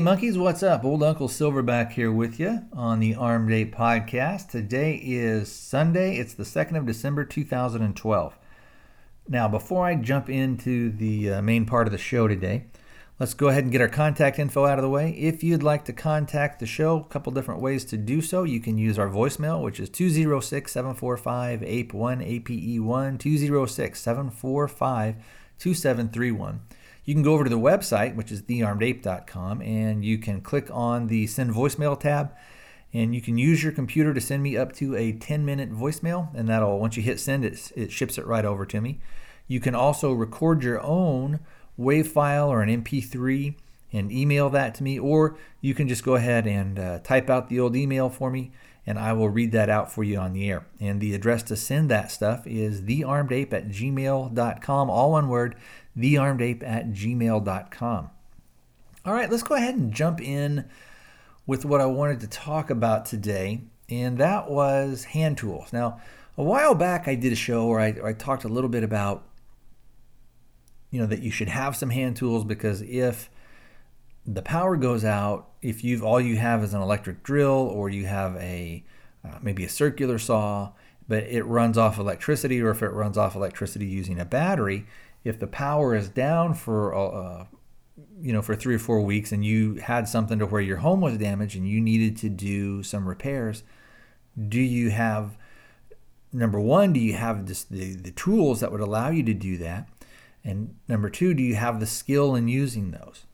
Monkeys, what's up? Old Uncle Silverback here with you on the Armed Ape podcast. Today is Sunday, it's the 2nd of December 2012. Now, before I jump into the uh, main part of the show today, let's go ahead and get our contact info out of the way. If you'd like to contact the show, a couple different ways to do so. You can use our voicemail, which is 206 745 APE1 APE1 206 745 2731 you can go over to the website, which is thearmedape.com, and you can click on the send voicemail tab. And you can use your computer to send me up to a 10 minute voicemail, and that'll, once you hit send, it, it ships it right over to me. You can also record your own WAV file or an MP3 and email that to me, or you can just go ahead and uh, type out the old email for me, and I will read that out for you on the air. And the address to send that stuff is thearmedape at gmail.com, all one word thearmedape at gmail.com. All right, let's go ahead and jump in with what I wanted to talk about today, and that was hand tools. Now, a while back, I did a show where I, where I talked a little bit about, you know, that you should have some hand tools because if the power goes out, if you've all you have is an electric drill or you have a uh, maybe a circular saw, but it runs off electricity, or if it runs off electricity using a battery, if the power is down for uh, you know for three or four weeks and you had something to where your home was damaged and you needed to do some repairs do you have number one do you have this, the, the tools that would allow you to do that? And number two do you have the skill in using those?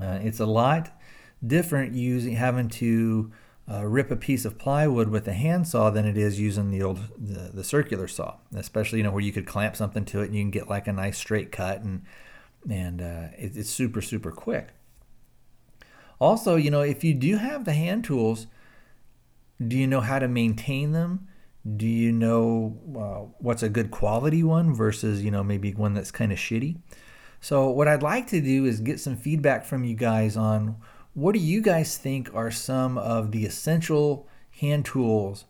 Uh, it's a lot different using having to uh, rip a piece of plywood with a handsaw than it is using the old the, the circular saw. Especially you know where you could clamp something to it and you can get like a nice straight cut and and uh, it, it's super super quick. Also you know if you do have the hand tools do you know how to maintain them? Do you know uh, what's a good quality one versus you know maybe one that's kind of shitty? So what i'd like to do is get some feedback from you guys on what do you guys think are some of the essential hand tools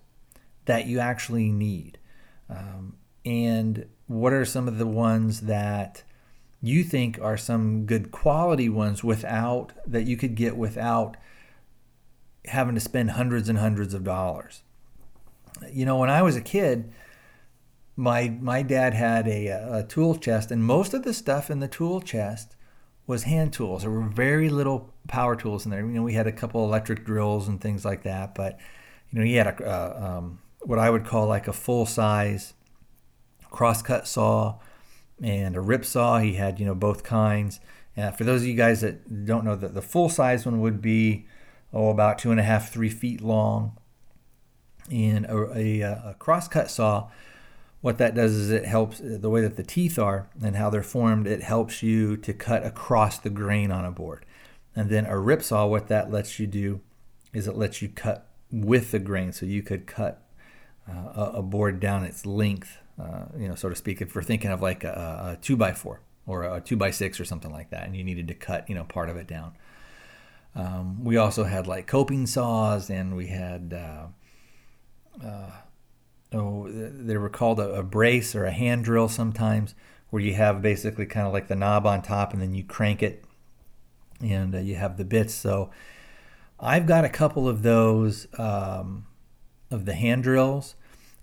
that you actually need? Um, and what are some of the ones that you think are some good quality ones without that you could get without having to spend hundreds and hundreds of dollars? You know, when I was a kid, my my dad had a, a tool chest, and most of the stuff in the tool chest was hand tools. There were very little power tools in there. You know, we had a couple electric drills and things like that, but you know, he had a uh, um, what I would call like a full size crosscut saw and a rip saw. He had you know both kinds. Uh, for those of you guys that don't know, that the full size one would be oh about two and a half, three feet long, and a, a, a crosscut saw what that does is it helps the way that the teeth are and how they're formed it helps you to cut across the grain on a board and then a rip saw what that lets you do is it lets you cut with the grain. So you could cut uh, a board down its length uh, you know so to speak if we're thinking of like a, a two by four or a two by six or something like that and you needed to cut you know part of it down. Um, we also had like coping saws and we had uh, uh oh, they were called a, a, brace or a hand drill sometimes, where you have basically kind of like the knob on top and then you crank it and uh, you have the bits. So I've got a couple of those um, of the hand drills.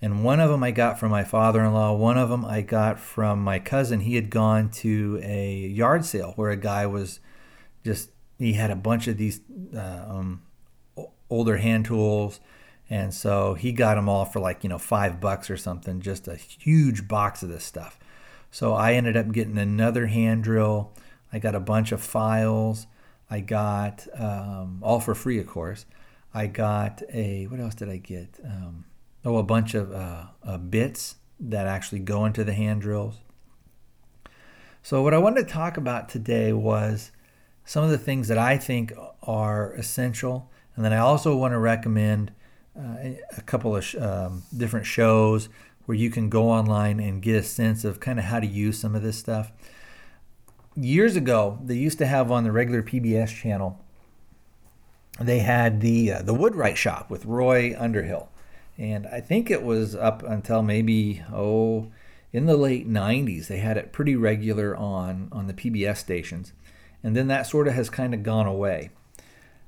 And one of them I got from my father in law. One of them I got from my cousin. He had gone to a yard sale where a guy was just, he had a bunch of these uh, um, older hand tools and so he got them all for like, you know, five bucks or something, just a huge box of this stuff. So I ended up getting another hand drill. I got a bunch of files. I got, um, all for free, of course. I got a, what else did I get? Um, oh, a bunch of uh, uh, bits that actually go into the hand drills. So, what I wanted to talk about today was some of the things that I think are essential. And then I also want to recommend uh, a couple of sh- um, different shows where you can go online and get a sense of kind of how to use some of this stuff. Years ago, they used to have on the regular PBS channel, they had the uh, the Woodwright Shop with Roy Underhill, and I think it was up until maybe oh in the late 90s they had it pretty regular on on the PBS stations, and then that sort of has kind of gone away.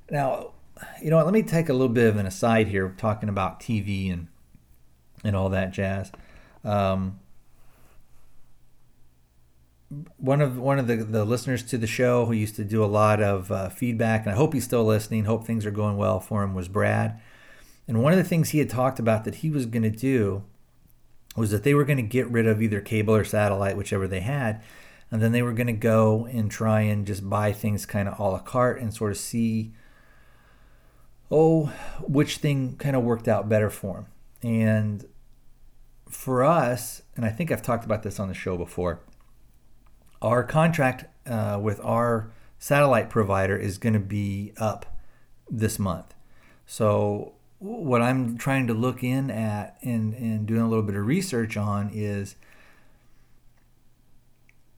Now you know what? Let me take a little bit of an aside here, talking about TV and and all that jazz. Um, one of one of the, the listeners to the show who used to do a lot of uh, feedback, and I hope he's still listening. Hope things are going well for him. Was Brad, and one of the things he had talked about that he was going to do was that they were going to get rid of either cable or satellite, whichever they had, and then they were going to go and try and just buy things kind of a la carte and sort of see oh, which thing kind of worked out better for him. And for us, and I think I've talked about this on the show before, our contract uh, with our satellite provider is going to be up this month. So, what I'm trying to look in at and, and doing a little bit of research on is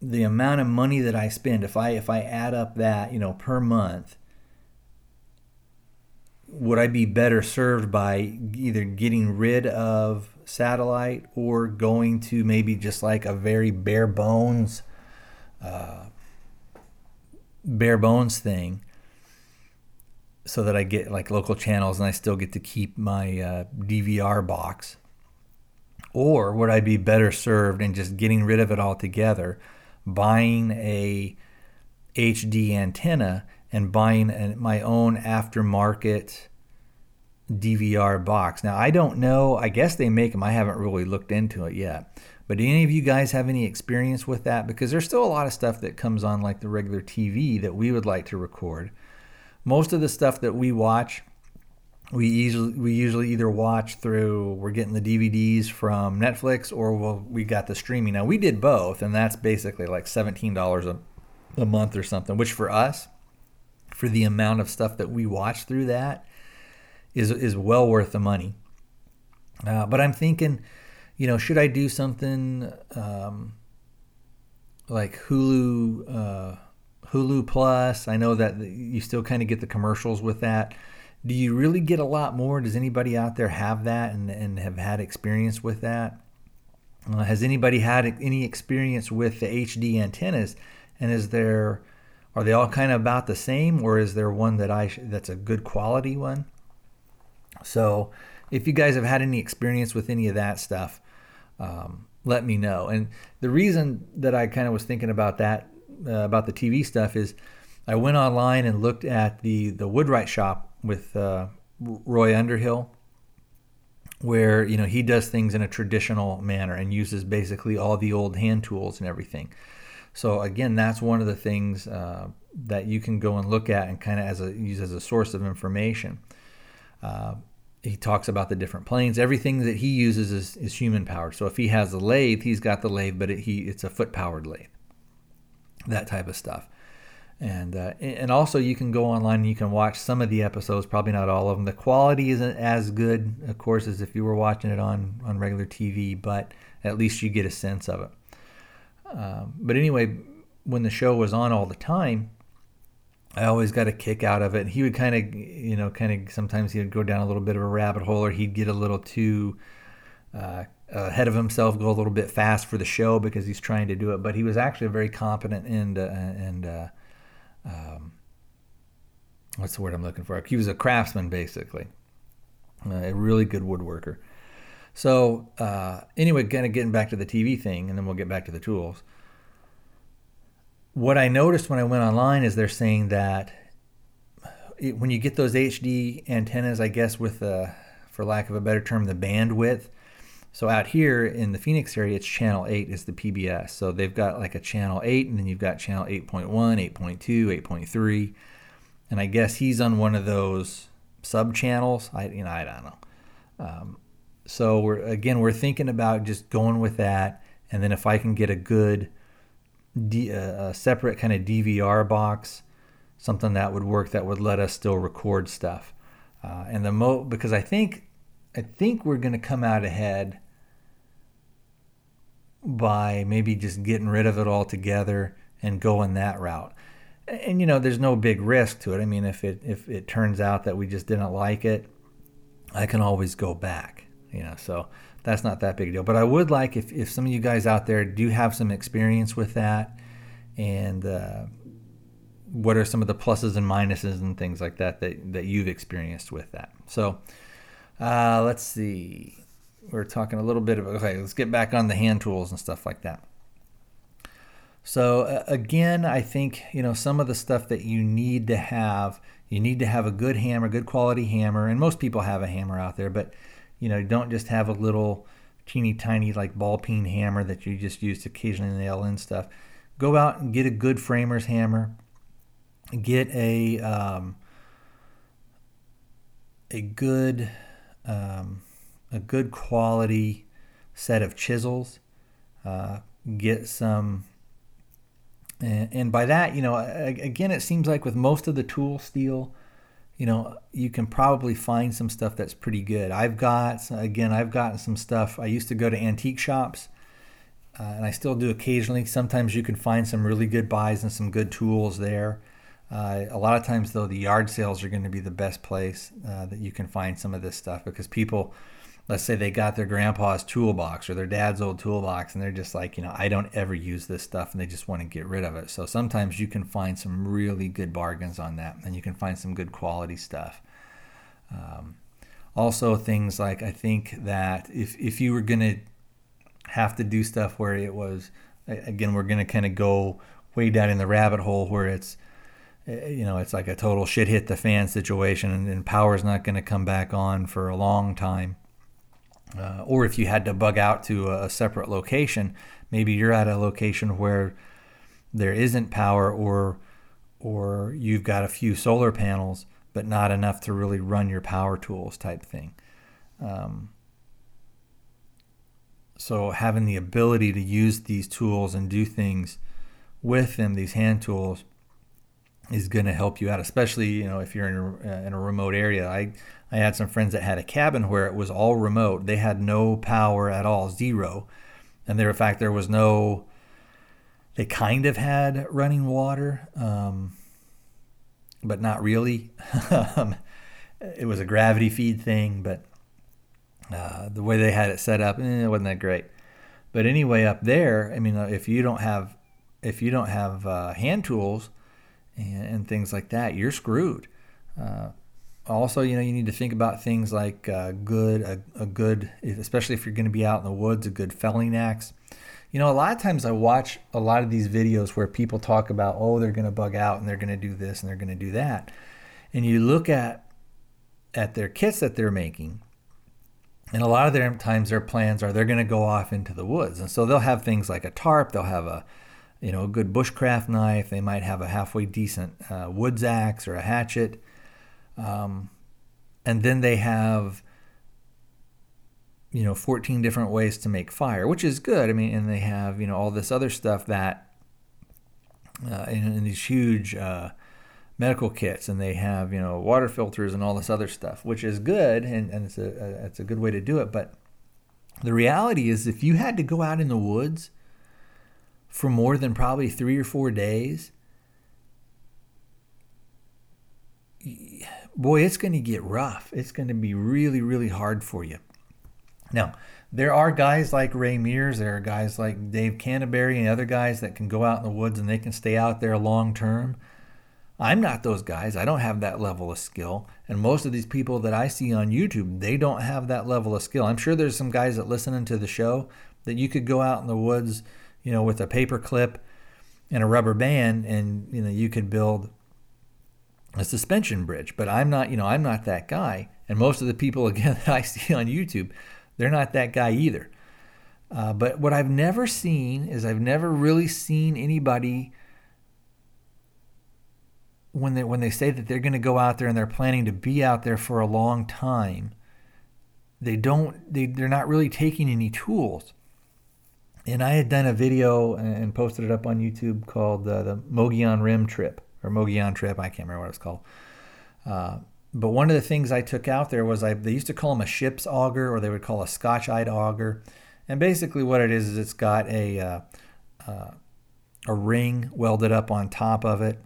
the amount of money that I spend. If I if I add up that, you know, per month, would I be better served by either getting rid of satellite or going to maybe just like a very bare bones, uh, bare bones thing, so that I get like local channels and I still get to keep my uh, DVR box? Or would I be better served in just getting rid of it altogether, buying a HD antenna and buying a, my own aftermarket DVR box. Now, I don't know. I guess they make them. I haven't really looked into it yet. But do any of you guys have any experience with that? Because there's still a lot of stuff that comes on like the regular TV that we would like to record. Most of the stuff that we watch, we usually we usually either watch through we're getting the DVDs from Netflix or we'll, we got the streaming. Now we did both, and that's basically like seventeen dollars a month or something. Which for us, for the amount of stuff that we watch through that, is is well worth the money. Uh, but I'm thinking, you know, should I do something um, like Hulu, uh, Hulu Plus? I know that you still kind of get the commercials with that. Do you really get a lot more? Does anybody out there have that and, and have had experience with that? Uh, has anybody had any experience with the HD antennas? And is there, are they all kind of about the same, or is there one that I that's a good quality one? So, if you guys have had any experience with any of that stuff, um, let me know. And the reason that I kind of was thinking about that, uh, about the TV stuff, is I went online and looked at the the Woodwright shop with uh, Roy Underhill, where you know he does things in a traditional manner and uses basically all the old hand tools and everything. So again, that's one of the things uh, that you can go and look at and kind of as a use as a source of information. He talks about the different planes. Everything that he uses is, is human powered. So if he has a lathe, he's got the lathe, but it, he it's a foot powered lathe. That type of stuff. And uh, and also you can go online and you can watch some of the episodes, probably not all of them. The quality isn't as good, of course, as if you were watching it on on regular TV, but at least you get a sense of it. Um, but anyway, when the show was on all the time, I always got a kick out of it. He would kind of, you know, kind of sometimes he would go down a little bit of a rabbit hole, or he'd get a little too uh, ahead of himself, go a little bit fast for the show because he's trying to do it. But he was actually a very competent and uh, and uh, um, what's the word I'm looking for? He was a craftsman, basically, uh, a really good woodworker. So uh, anyway, kind of getting back to the TV thing, and then we'll get back to the tools what I noticed when I went online is they're saying that it, when you get those HD antennas, I guess with the, for lack of a better term, the bandwidth. So out here in the Phoenix area, it's channel 8 is the PBS. So they've got like a channel 8, and then you've got channel 8.1, 8.2, 8.3. And I guess he's on one of those sub channels. I, you know, I don't know. Um, so we're again, we're thinking about just going with that, and then if I can get a good Uh, a separate kind of DVR box something that would work that would let us still record stuff. Uh, and the mo because I think I think we're going to come out ahead by maybe just getting rid of it altogether and going that route. And you know, there's no big risk to it. I mean, if it if it turns out that we just didn't like it, I can always go back. You know, so that's not that big a deal. But I would like if if some of you guys out there do have some experience with that, and uh, what are some of the pluses and minuses and things like that that, that you've experienced with that. So uh, let's see. We're talking a little bit about, okay, let's get back on the hand tools and stuff like that. So uh, again, I think, you know, some of the stuff that you need to have, you need to have a good hammer, good quality hammer. And most people have a hammer out there, but, you know, don't just have a little teeny tiny like ball peen hammer that you just use to occasionally nail in stuff. Go out and get a good framer's hammer. Get a, um, a good um, a good quality set of chisels. Uh, get some, and, and, by that, you know, again, it seems like with most of the tool steel, you know, you can probably find some stuff that's pretty good. I've got, again, I've gotten some stuff. I used to go to antique shops. Uh, and I still do occasionally. Sometimes you can find some really good buys and some good tools there. Uh, a lot of times, though, the yard sales are going to be the best place uh, that you can find some of this stuff because people, let's say they got their grandpa's toolbox or their dad's old toolbox and they're just like, you know, I don't ever use this stuff and they just want to get rid of it. So sometimes you can find some really good bargains on that and you can find some good quality stuff. Um, also, things like I think that if, if you were going to have to do stuff where it was, again, we're going to kind of go way down in the rabbit hole where it's, Eh, you know, it's like a total shit hit the fan situation, and, and power's not going to come back on for a long time. Uh, or if you had to bug out to a, separate location, maybe you're at a location where there isn't power, or or you've got a few solar panels, but not enough to really run your power tools type thing. Um, so having the ability to use these tools and do things with them, these hand tools, is going to help you out, especially you know if you're in a, in a remote area. I I had some friends that had a cabin where it was all remote. They had no power at all, zero, and there in fact there was no. They kind of had running water, um, but not really. Um, it was a gravity feed thing, but uh, the way they had it set up, eh, it wasn't that great. But anyway, up there, I mean, uh, if you don't have if you don't have uh, hand tools and, and things like that, you're screwed. Uh, also, you know, you need to think about things like uh, good, a, a, good, especially if you're going to be out in the woods, a good felling axe. You know, a lot of times I watch a lot of these videos where people talk about, oh, they're going to bug out and they're going to do this and they're going to do that, and you look at at their kits that they're making, and a lot of their times their plans are they're going to go off into the woods, and so they'll have things like a tarp, they'll have a you know, a good bushcraft knife. They might have a halfway decent uh, woods axe or a hatchet. Um, and then they have, you know, 14 different ways to make fire, which is good. I mean, and they have, you know, all this other stuff that, uh, in, in, these huge uh, medical kits, and they have, you know, water filters and all this other stuff, which is good, and, and it's, a, a, it's a good way to do it. But the reality is, if you had to go out in the woods, for more than probably three or four days, boy, it's going to get rough. It's going to be really, really hard for you. Now, there are guys like Ray Mears, there are guys like Dave Canterbury, and other guys that can go out in the woods and they can stay out there long term. I'm not those guys. I don't have that level of skill. And most of these people that I see on YouTube, they don't have that level of skill. I'm sure there's some guys that listening to the show that you could go out in the woods you know, with a paper clip and a rubber band, and you know, you could build a suspension bridge. But I'm not, you know, I'm not that guy. And most of the people again that I see on YouTube, they're not that guy either. Uh, but what I've never seen is I've never really seen anybody when they when they say that they're going to go out there and they're planning to be out there for a long time. They don't. They they're not really taking any tools and I had done a video and posted it up on YouTube called uh, the Mogollon Rim Trip. Or Mogollon Trip. I can't remember what it's called. Uh, but one of the things I took out there was I they used to call them a ship's auger, or they would call a Scotch-eyed auger. And basically, what it is is it's got a uh, uh, a ring welded up on top of it.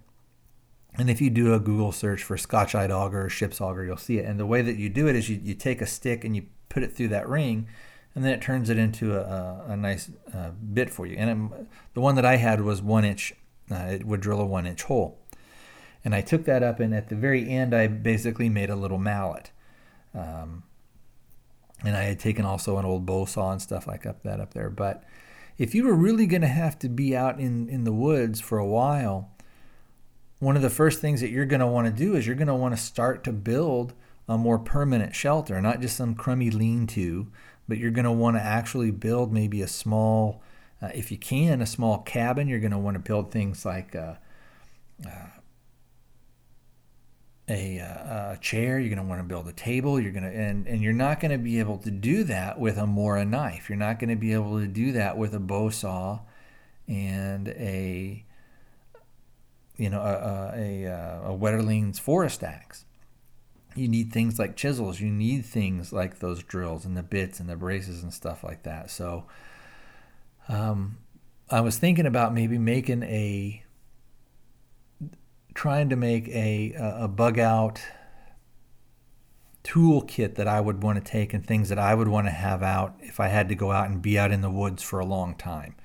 And if you do a Google search for Scotch-eyed auger or ship's auger, you'll see it. And the way that you do it is you, you take a stick and you put it through that ring, and then it turns it into a, a, a nice uh, bit for you. And it, the one that I had was one inch. Uh, it would drill a one inch hole. And I took that up, and at the very end, I basically made a little mallet. Um, and I had taken also an old bow saw and stuff like up that up there. But if you were really going to have to be out in, in the woods for a while, one of the first things that you're going to want to do is you're going to want to start to build a more permanent shelter, not just some crummy lean to, but you're going to want to actually build maybe a small, uh, if you can, a small cabin. You're going to want to build things like uh, uh, a, uh, a, chair. You're going to want to build a table. You're going to, and, and you're not going to be able to do that with a Mora knife. You're not going to be able to do that with a bow saw and a, you know, a, a, a, a Wetterling's forest axe you need things like chisels you need things like those drills and the bits and the braces and stuff like that so um, i was thinking about maybe making a trying to make a a bug out toolkit that i would want to take and things that i would want to have out if i had to go out and be out in the woods for a long time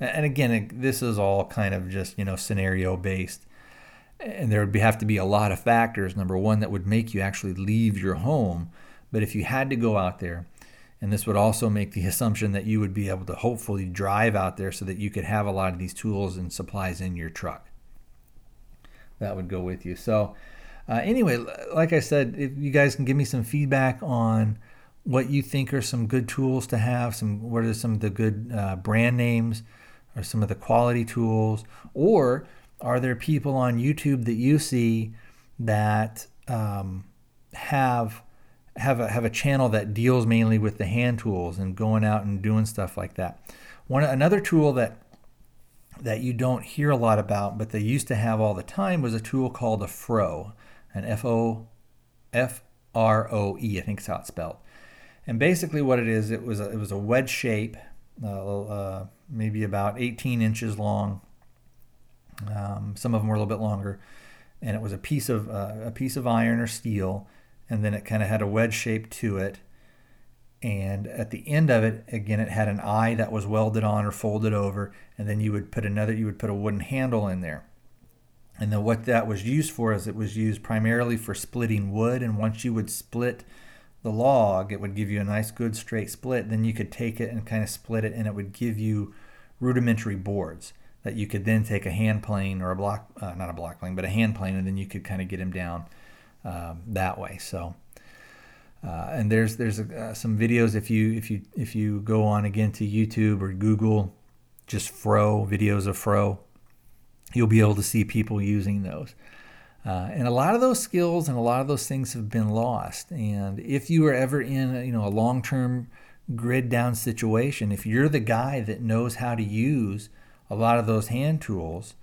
and again this is all kind of just you know scenario based and there would be, have to be a lot of factors. Number one, that would make you actually leave your home. But if you had to go out there, and this would also make the assumption that you would be able to hopefully drive out there so that you could have a lot of these tools and supplies in your truck. That would go with you. So, uh, anyway, like I said, if you guys can give me some feedback on what you think are some good tools to have, some what are some of the good uh, brand names, or some of the quality tools, or are there people on YouTube that you see that um, have have a, have a channel that deals mainly with the hand tools and going out and doing stuff like that? One another tool that that you don't hear a lot about, but they used to have all the time was a tool called a FRO, an F O F R O E, I think is how it's spelled. And basically, what it is, it was a, it was a wedge shape, uh, uh, maybe about 18 inches long, um, some of them were a little bit longer, and it was a piece of uh, a piece of iron or steel, and then it kind of had a wedge shape to it. And at the end of it, again, it had an eye that was welded on or folded over, and then you would put another, you would put a wooden handle in there. And then what that was used for is it was used primarily for splitting wood. And once you would split the log, it would give you a nice, good straight split. Then you could take it and kind of split it, and it would give you rudimentary boards that you could then take a hand plane or a block, uh, not a block plane, but a hand plane, and then you could kind of get them down um, that way. So, uh, and there's there's uh, some videos if you if you if you go on again to YouTube or Google, just fro videos of fro you'll be able to see people using those. Uh, and a lot of those skills and a lot of those things have been lost. And if you are ever in, you know, a long-term grid down situation, if you're the guy that knows how to use a lot of those hand tools,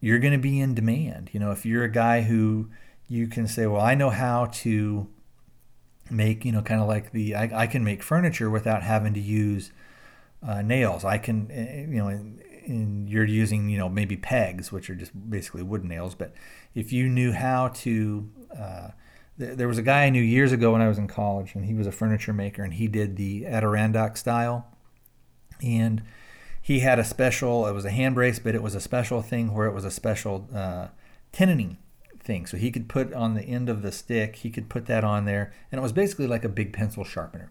you're going to be in demand. You know, if you're a guy who you can say, well, I know how to make, you know, kind of like the, I, I, can make furniture without having to use uh, nails. I can, eh, eh, you know, and, you're using, you know, maybe pegs, which are just basically wooden nails. But if you knew how to, uh, there was a guy I knew years ago when I was in college, and he was a furniture maker, and he did the Adirondack style. And he had a special, it was a hand brace, but it was a special thing where it was a special uh, tenoning thing. So he could put on the end of the stick, he could put that on there, and it was basically like a big pencil sharpener.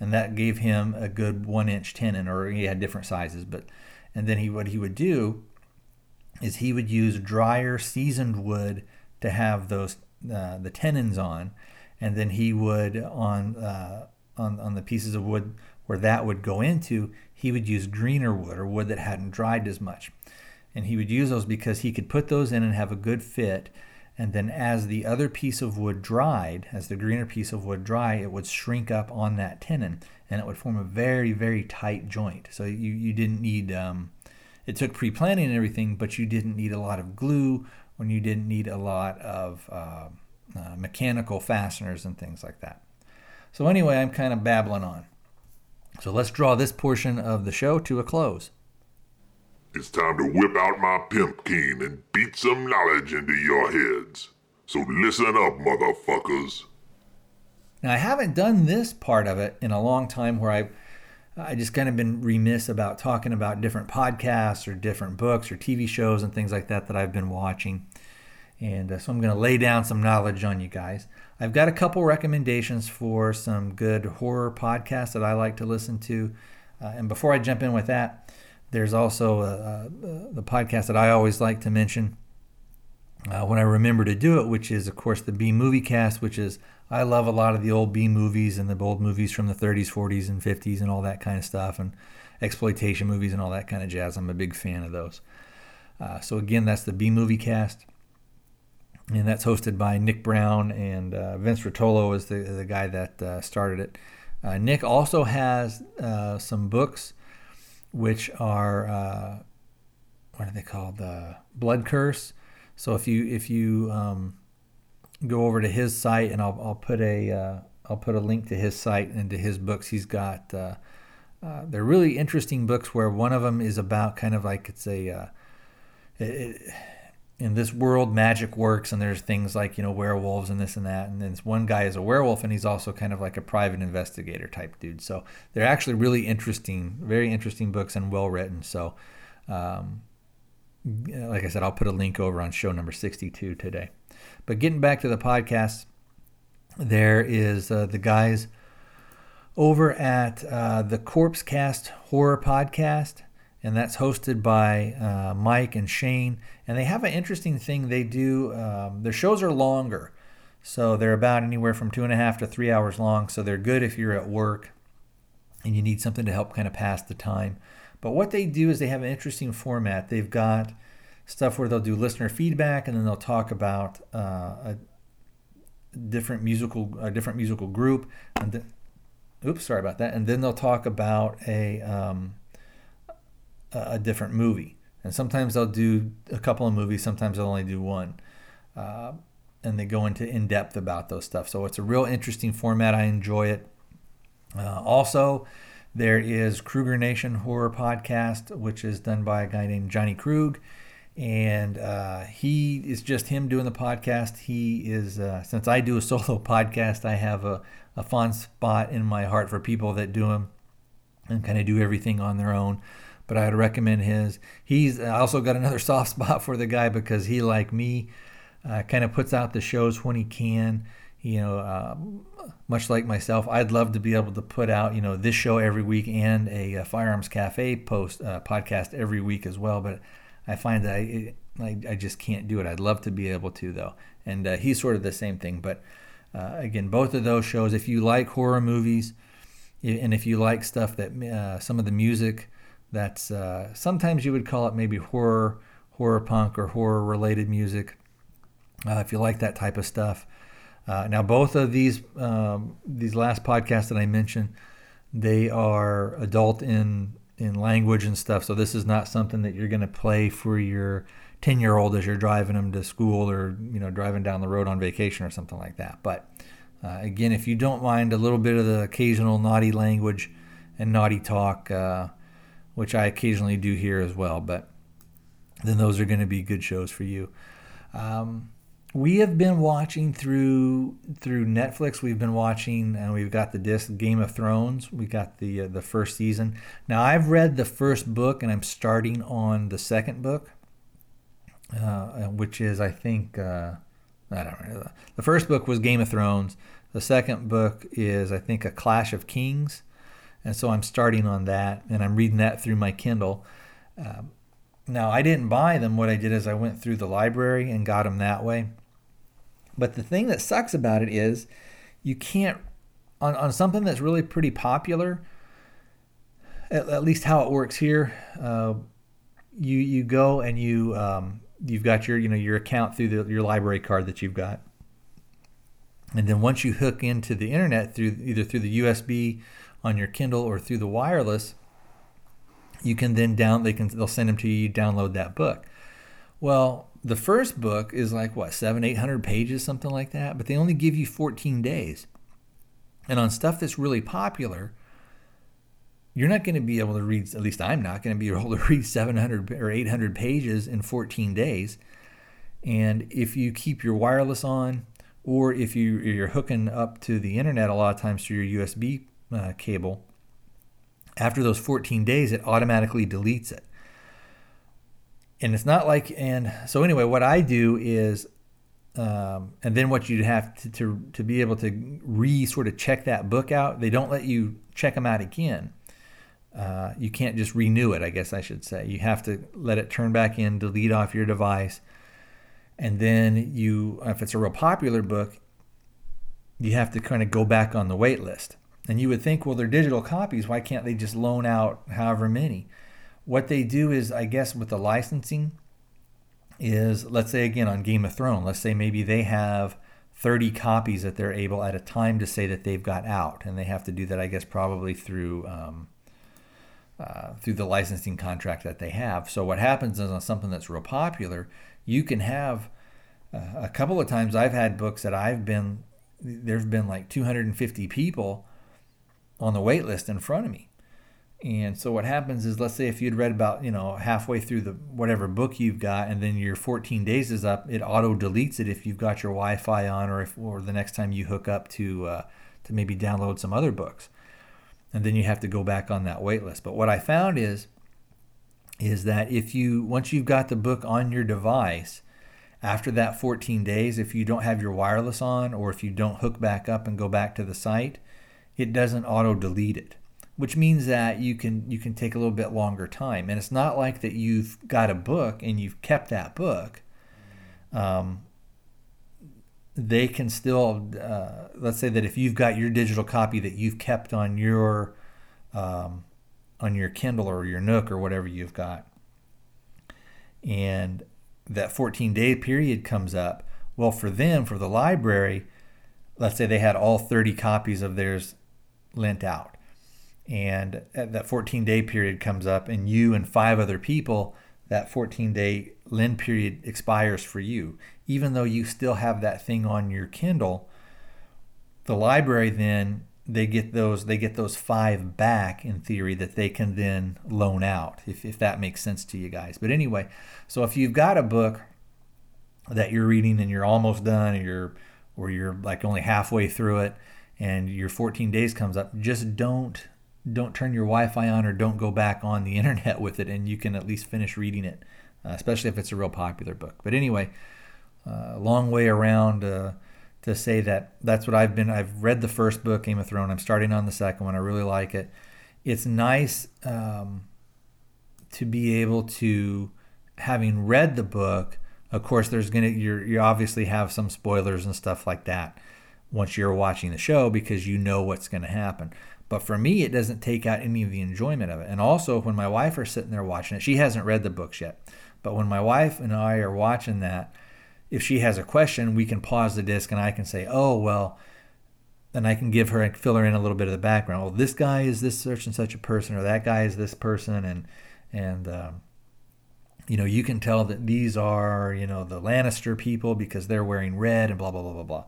And that gave him a good one inch tenon, or he had different sizes. But and then he what he would do is he would use drier seasoned wood to have those uh, the tenons on, and then he would on uh, on on the pieces of wood where that would go into, he would use greener wood or wood that hadn't dried as much. And he would use those because he could put those in and have a good fit. And then as the other piece of wood dried, as the greener piece of wood dried, it would shrink up on that tenon and it would form a very, very tight joint. So you, you didn't need um, it took pre-planning and everything, but you didn't need a lot of glue, when you didn't need a lot of uh, uh, mechanical fasteners and things like that. So anyway, I'm kind of babbling on. So let's draw this portion of the show to a close. It's time to whip out my pimp cane and beat some knowledge into your heads. So listen up, motherfuckers. Now I haven't done this part of it in a long time where I've I just kind of been remiss about talking about different podcasts or different books or TV shows and things like that that I've been watching. And uh, so I'm going to lay down some knowledge on you guys. I've got a couple recommendations for some good horror podcasts that I like to listen to. Uh, and before I jump in with that, there's also uh, uh the podcast that I always like to mention uh, when I remember to do it, which is, of course, the B Movie Cast, which is I love a lot of the old B movies and the old movies from the 30s, 40s, and 50s and all that kind of stuff, and exploitation movies and all that kind of jazz. I'm a big fan of those. Uh, so again, that's the B Movie Cast, and that's hosted by Nick Brown and uh, Vince Rotolo is the the guy that uh, started it. Uh, Nick also has uh, some books, which are uh, what are they called? The Blood Curse. So if you if you um, go over to his site, and I'll, I'll put a uh, put a link to his site and to his books. He's got uh, uh, they're really interesting books. Where one of them is about kind of like it's a uh, it, in this world magic works, and there's things like you know werewolves and this and that. And then one guy is a werewolf, and he's also kind of like a private investigator type dude. So they're actually really interesting, very interesting books and well written. So. Um, like I said, I'll put a link over on show number 62 today. But getting back to the podcast, there is uh, the guys over at uh, the Corpse Cast Horror Podcast, and that's hosted by uh, Mike and Shane. And they have an interesting thing they do. Um, their shows are longer, so they're about anywhere from two and a half to three hours long. So they're good if you're at work and you need something to help kind of pass the time. But what they do is they have an interesting format. They've got stuff where they'll do listener feedback and then they'll talk about uh, a different musical a different musical group and then oops sorry about that and then they'll talk about a um, a different movie. And sometimes they'll do a couple of movies sometimes they'll only do one. Uh, and they go into in depth about those stuff. So it's a real interesting format. I enjoy it. Uh, also there is kruger nation horror podcast which is done by a guy named johnny krug. And uh, he is just him doing the podcast. He is uh, since I do a solo podcast, I have a, a fond spot in my heart for people that do them and kind of do everything on their own. But I'd recommend his. He's also got another soft spot for the guy because he, like me, uh, kind of puts out the shows when he can. You know, uh, much like myself, I'd love to be able to put out, you know, this show every week and a, a Firearms Cafe post uh, podcast every week as well. But I find that I, I, I, just can't do it. I'd love to be able to though, and uh, he's sort of the same thing. But uh, again, both of those shows, if you like horror movies, and if you like stuff that uh, some of the music that's uh, sometimes you would call it maybe horror, horror punk or horror related music. Uh, if you like that type of stuff. Uh, now, both of these um, these last podcasts that I mentioned, they are adult in in language and stuff. So this is not something that you're going to play for your 10 year old as you're driving them to school or you know driving down the road on vacation or something like that. But uh, again, if you don't mind a little bit of the occasional naughty language and naughty talk, uh, which I occasionally do here as well, but then those are going to be good shows for you. Um, we have been watching through through Netflix. We've been watching, and we've got the disc Game of Thrones. We got the uh, the first season. Now I've read the first book, and I'm starting on the second book, uh, which is I think uh, I don't know. The first book was Game of Thrones. The second book is I think a Clash of Kings, and so I'm starting on that, and I'm reading that through my Kindle. Um, now I didn't buy them. What I did is I went through the library and got them that way but the thing that sucks about it is you can't, on, on something that's really pretty popular, at, at least how it works here, uh, you, you go and you, um, you've got your, you know, your account through the, your library card that you've got. And then once you hook into the internet through either through the USB on your Kindle or through the wireless, you can then down they can they'll send them to you. Download that book. Well, the first book is like what seven eight hundred pages something like that, but they only give you 14 days. And on stuff that's really popular, you're not going to be able to read, at least I'm not going to be able to read 700 or 800 pages in 14 days. And if you keep your wireless on, or if you, you're hooking up to the internet a lot of times through your USB uh, cable, after those 14 days, it automatically deletes it. And it's not like, and so anyway, what I do is, um, and then what you'd have to, to, to be able to re sort of check that book out, they don't let you check them out again. Uh, you can't just renew it, I guess I should say. You have to let it turn back in, delete off your device, and then you, if it's a real popular book, you have to kind of go back on the wait list. And you would think, well, they're digital copies. Why can't they just loan out however many? What they do is, I guess, with the licensing, is let's say again on Game of Thrones, let's say maybe they have 30 copies that they're able at a time to say that they've got out. And they have to do that, I guess, probably through. Um, uh, through the licensing contract that they have. So what happens is on something that's real popular, you can have uh, a couple of times I've had books that I've been there's been like 250 people on the wait list in front of me. And so what happens is let's say if you'd read about, you know, halfway through the whatever book you've got and then your 14 days is up, it auto deletes it if you've got your Wi-Fi on or if or the next time you hook up to uh, to maybe download some other books. And then you have to go back on that wait list. But what I found is is that if you once you've got the book on your device, after that 14 days, if you don't have your wireless on or if you don't hook back up and go back to the site, it doesn't auto delete it, which means that you can you can take a little bit longer time. And it's not like that you've got a book and you've kept that book. Um, they can still uh, let's say that if you've got your digital copy that you've kept on your um, on your Kindle or your Nook or whatever you've got, and that 14 day period comes up. Well, for them, for the library, let's say they had all 30 copies of theirs lent out, and that 14 day period comes up, and you and five other people, that 14 day lend period expires for you. Even though you still have that thing on your Kindle, the library then they get those they get those five back in theory that they can then loan out if, if that makes sense to you guys but anyway so if you've got a book that you're reading and you're almost done or you're or you're like only halfway through it and your 14 days comes up just don't don't turn your wi-fi on or don't go back on the internet with it and you can at least finish reading it uh, especially if it's a real popular book but anyway uh, long way around uh, to say that that's what I've been. I've read the first book, Game of Thrones. I'm starting on the second one. I really like it. It's nice um, to be able to, having read the book. Of course, there's gonna you you obviously have some spoilers and stuff like that once you're watching the show because you know what's going to happen. But for me, it doesn't take out any of the enjoyment of it. And also, when my wife are sitting there watching it, she hasn't read the books yet. But when my wife and I are watching that, if she has a question, we can pause the disc and I can say, oh, well, and I can give her and fill her in a little bit of the background. Well, this guy is this such and such a person, or that guy is this person, and and um, you know you can tell that these are you know the Lannister people because they're wearing red and blah blah blah blah blah.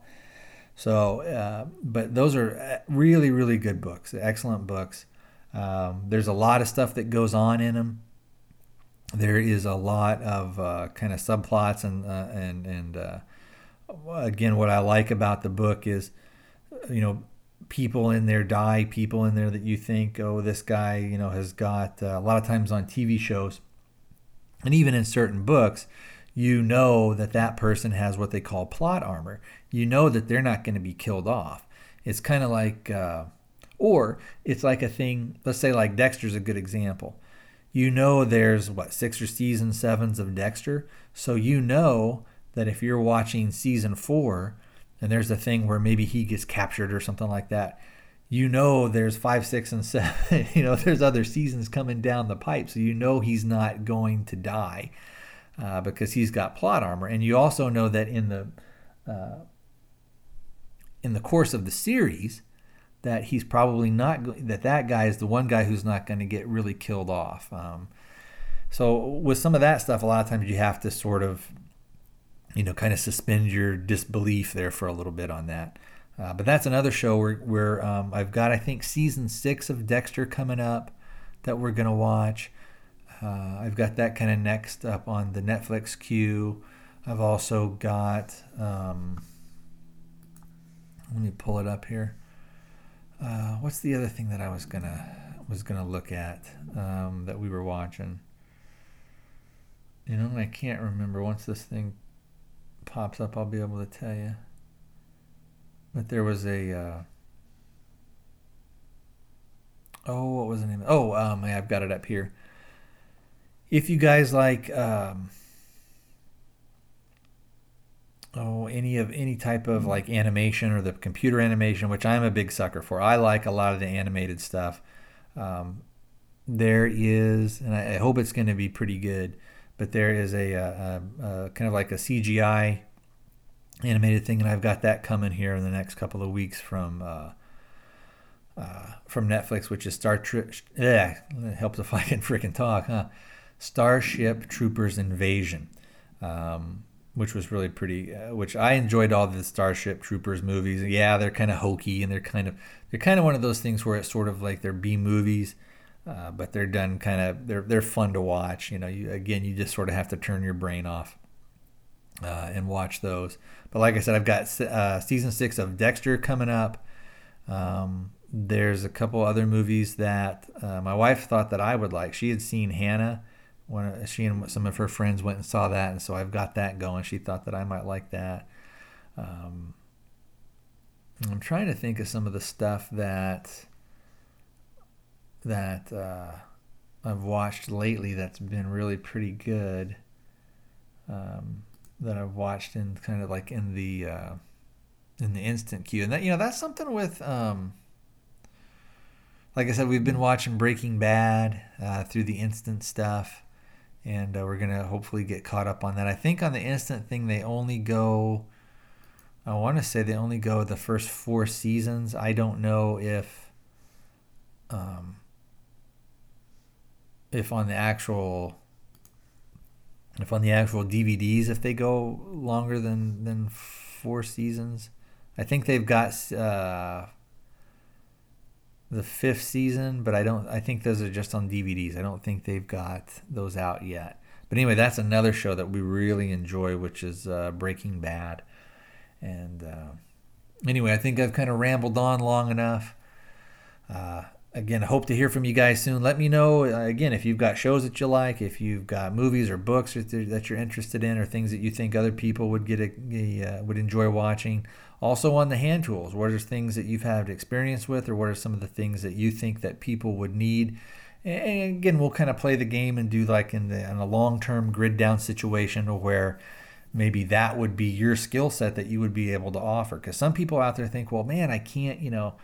So, uh, but those are uh, really really good books, excellent books. Um, there's a lot of stuff that goes on in them there is a lot of uh, kind of subplots and uh, and and uh, again what I like about the book is you know people in there die people in there that you think oh this guy you know has got uh, a lot of times on TV shows and even in certain books you know that that person has what they call plot armor. You know that they're not going to be killed off. It's kind of like uh, or it's like a thing let's say like Dexter's a good example. You know there's what six or season sevens of Dexter, so you know that if you're watching season four and there's a thing where maybe he gets captured or something like that, you know there's five, six, and seven. you know there's other seasons coming down the pipe, so you know he's not going to die uh, because he's got plot armor, and you also know that in the uh, in the course of the series that he's probably not that that guy is the one guy who's not going to get really killed off. Um, so with some of that stuff, a lot of times you have to sort of, you know, kind of suspend your disbelief there for a little bit on that. Uh, but that's another show where, where um, I've got, I think, season six of Dexter coming up that we're going to watch. Uh, I've got that kind of next up on the Netflix queue. I've also got, um, let me pull it up here. Uh, what's the other thing that I was gonna was gonna look at um, that we were watching? You know, I can't remember. Once this thing pops up, I'll be able to tell you. But there was a. Uh, oh, what was the name? Oh, um, I've got it up here. If you guys like. Um, oh any of any type of like animation or the computer animation which i'm a big sucker for i like a lot of the animated stuff um, there is and I, I hope it's going to be pretty good but there is a, a, a, kind of like a cgi animated thing and i've got that coming here in the next couple of weeks from uh, uh, from netflix which is star trek yeah helps if i can freaking talk huh starship troopers invasion um, which was really pretty. Uh, which I enjoyed all the Starship Troopers movies. Yeah, they're kind of hokey and they're kind of they're kind of one of those things where it's sort of like they're B movies, uh, but they're done kind of they're they're fun to watch. You know, you, again, you just sort of have to turn your brain off uh, and watch those. But like I said, I've got uh, season six of Dexter coming up. Um, there's a couple other movies that uh, my wife thought that I would like. She had seen Hanna when she and some of her friends went and saw that, and so I've got that going. She thought that I might like that. Um, I'm trying to think of some of the stuff that that uh, I've watched lately that's been really pretty good. Um, that I've watched in kind of like in the uh, in the instant queue, and that you know that's something with. Um, like I said, we've been watching Breaking Bad uh, through the instant stuff and uh, we're gonna hopefully get caught up on that. I think on the instant thing they only go. I want to say they only go the first four seasons. I don't know if, um, if on the actual, if on the actual DVDs, if they go longer than than four seasons. I think they've got uh, the fifth season, but I don't. I think those are just on DVDs. I don't think they've got those out yet. But anyway, that's another show that we really enjoy, which is uh, Breaking Bad. And uh, anyway, I think I've kind of rambled on long enough. Uh, again, hope to hear from you guys soon. Let me know uh, again if you've got shows that you like, if you've got movies or books that you're interested in, or things that you think other people would get a, a uh, would enjoy watching. Also on the hand tools, what are things that you've had experience with, or what are some of the things that you think that people would need? And again, we'll kind of play the game and do like in, the, in a long-term grid down situation where maybe that would be your skill set that you would be able to offer. Because some people out there think, well, man, I can't, you know,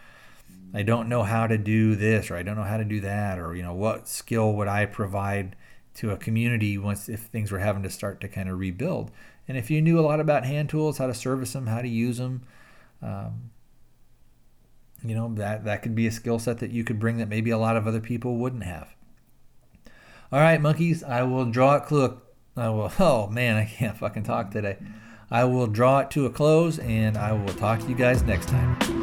I don't know how to do this, or I don't know how to do that, or you know, what skill would I provide to a community once if things were having to start to kind of rebuild? And if you knew a lot about hand tools, how to service them, how to use them, um, you know that that could be a skill set that you could bring that maybe a lot of other people wouldn't have. All right, monkeys, I will draw it. Look, I will. Oh man, I can't fucking talk today. I will draw it to a close, and I will talk to you guys next time.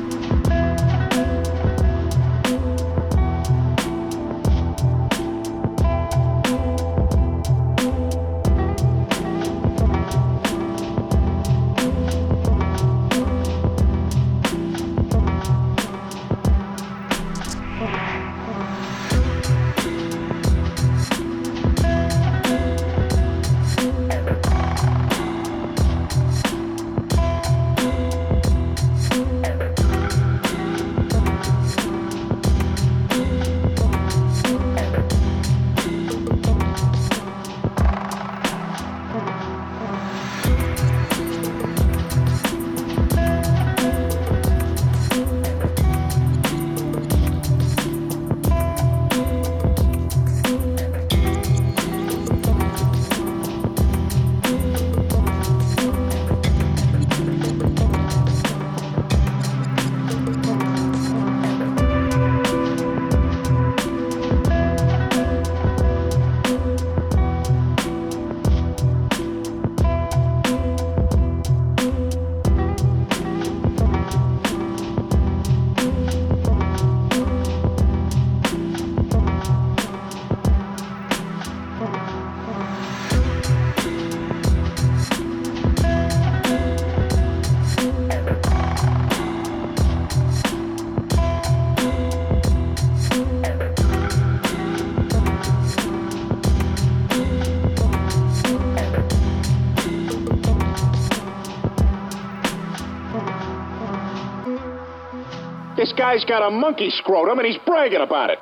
Guy's got a monkey scrotum and he's bragging about it.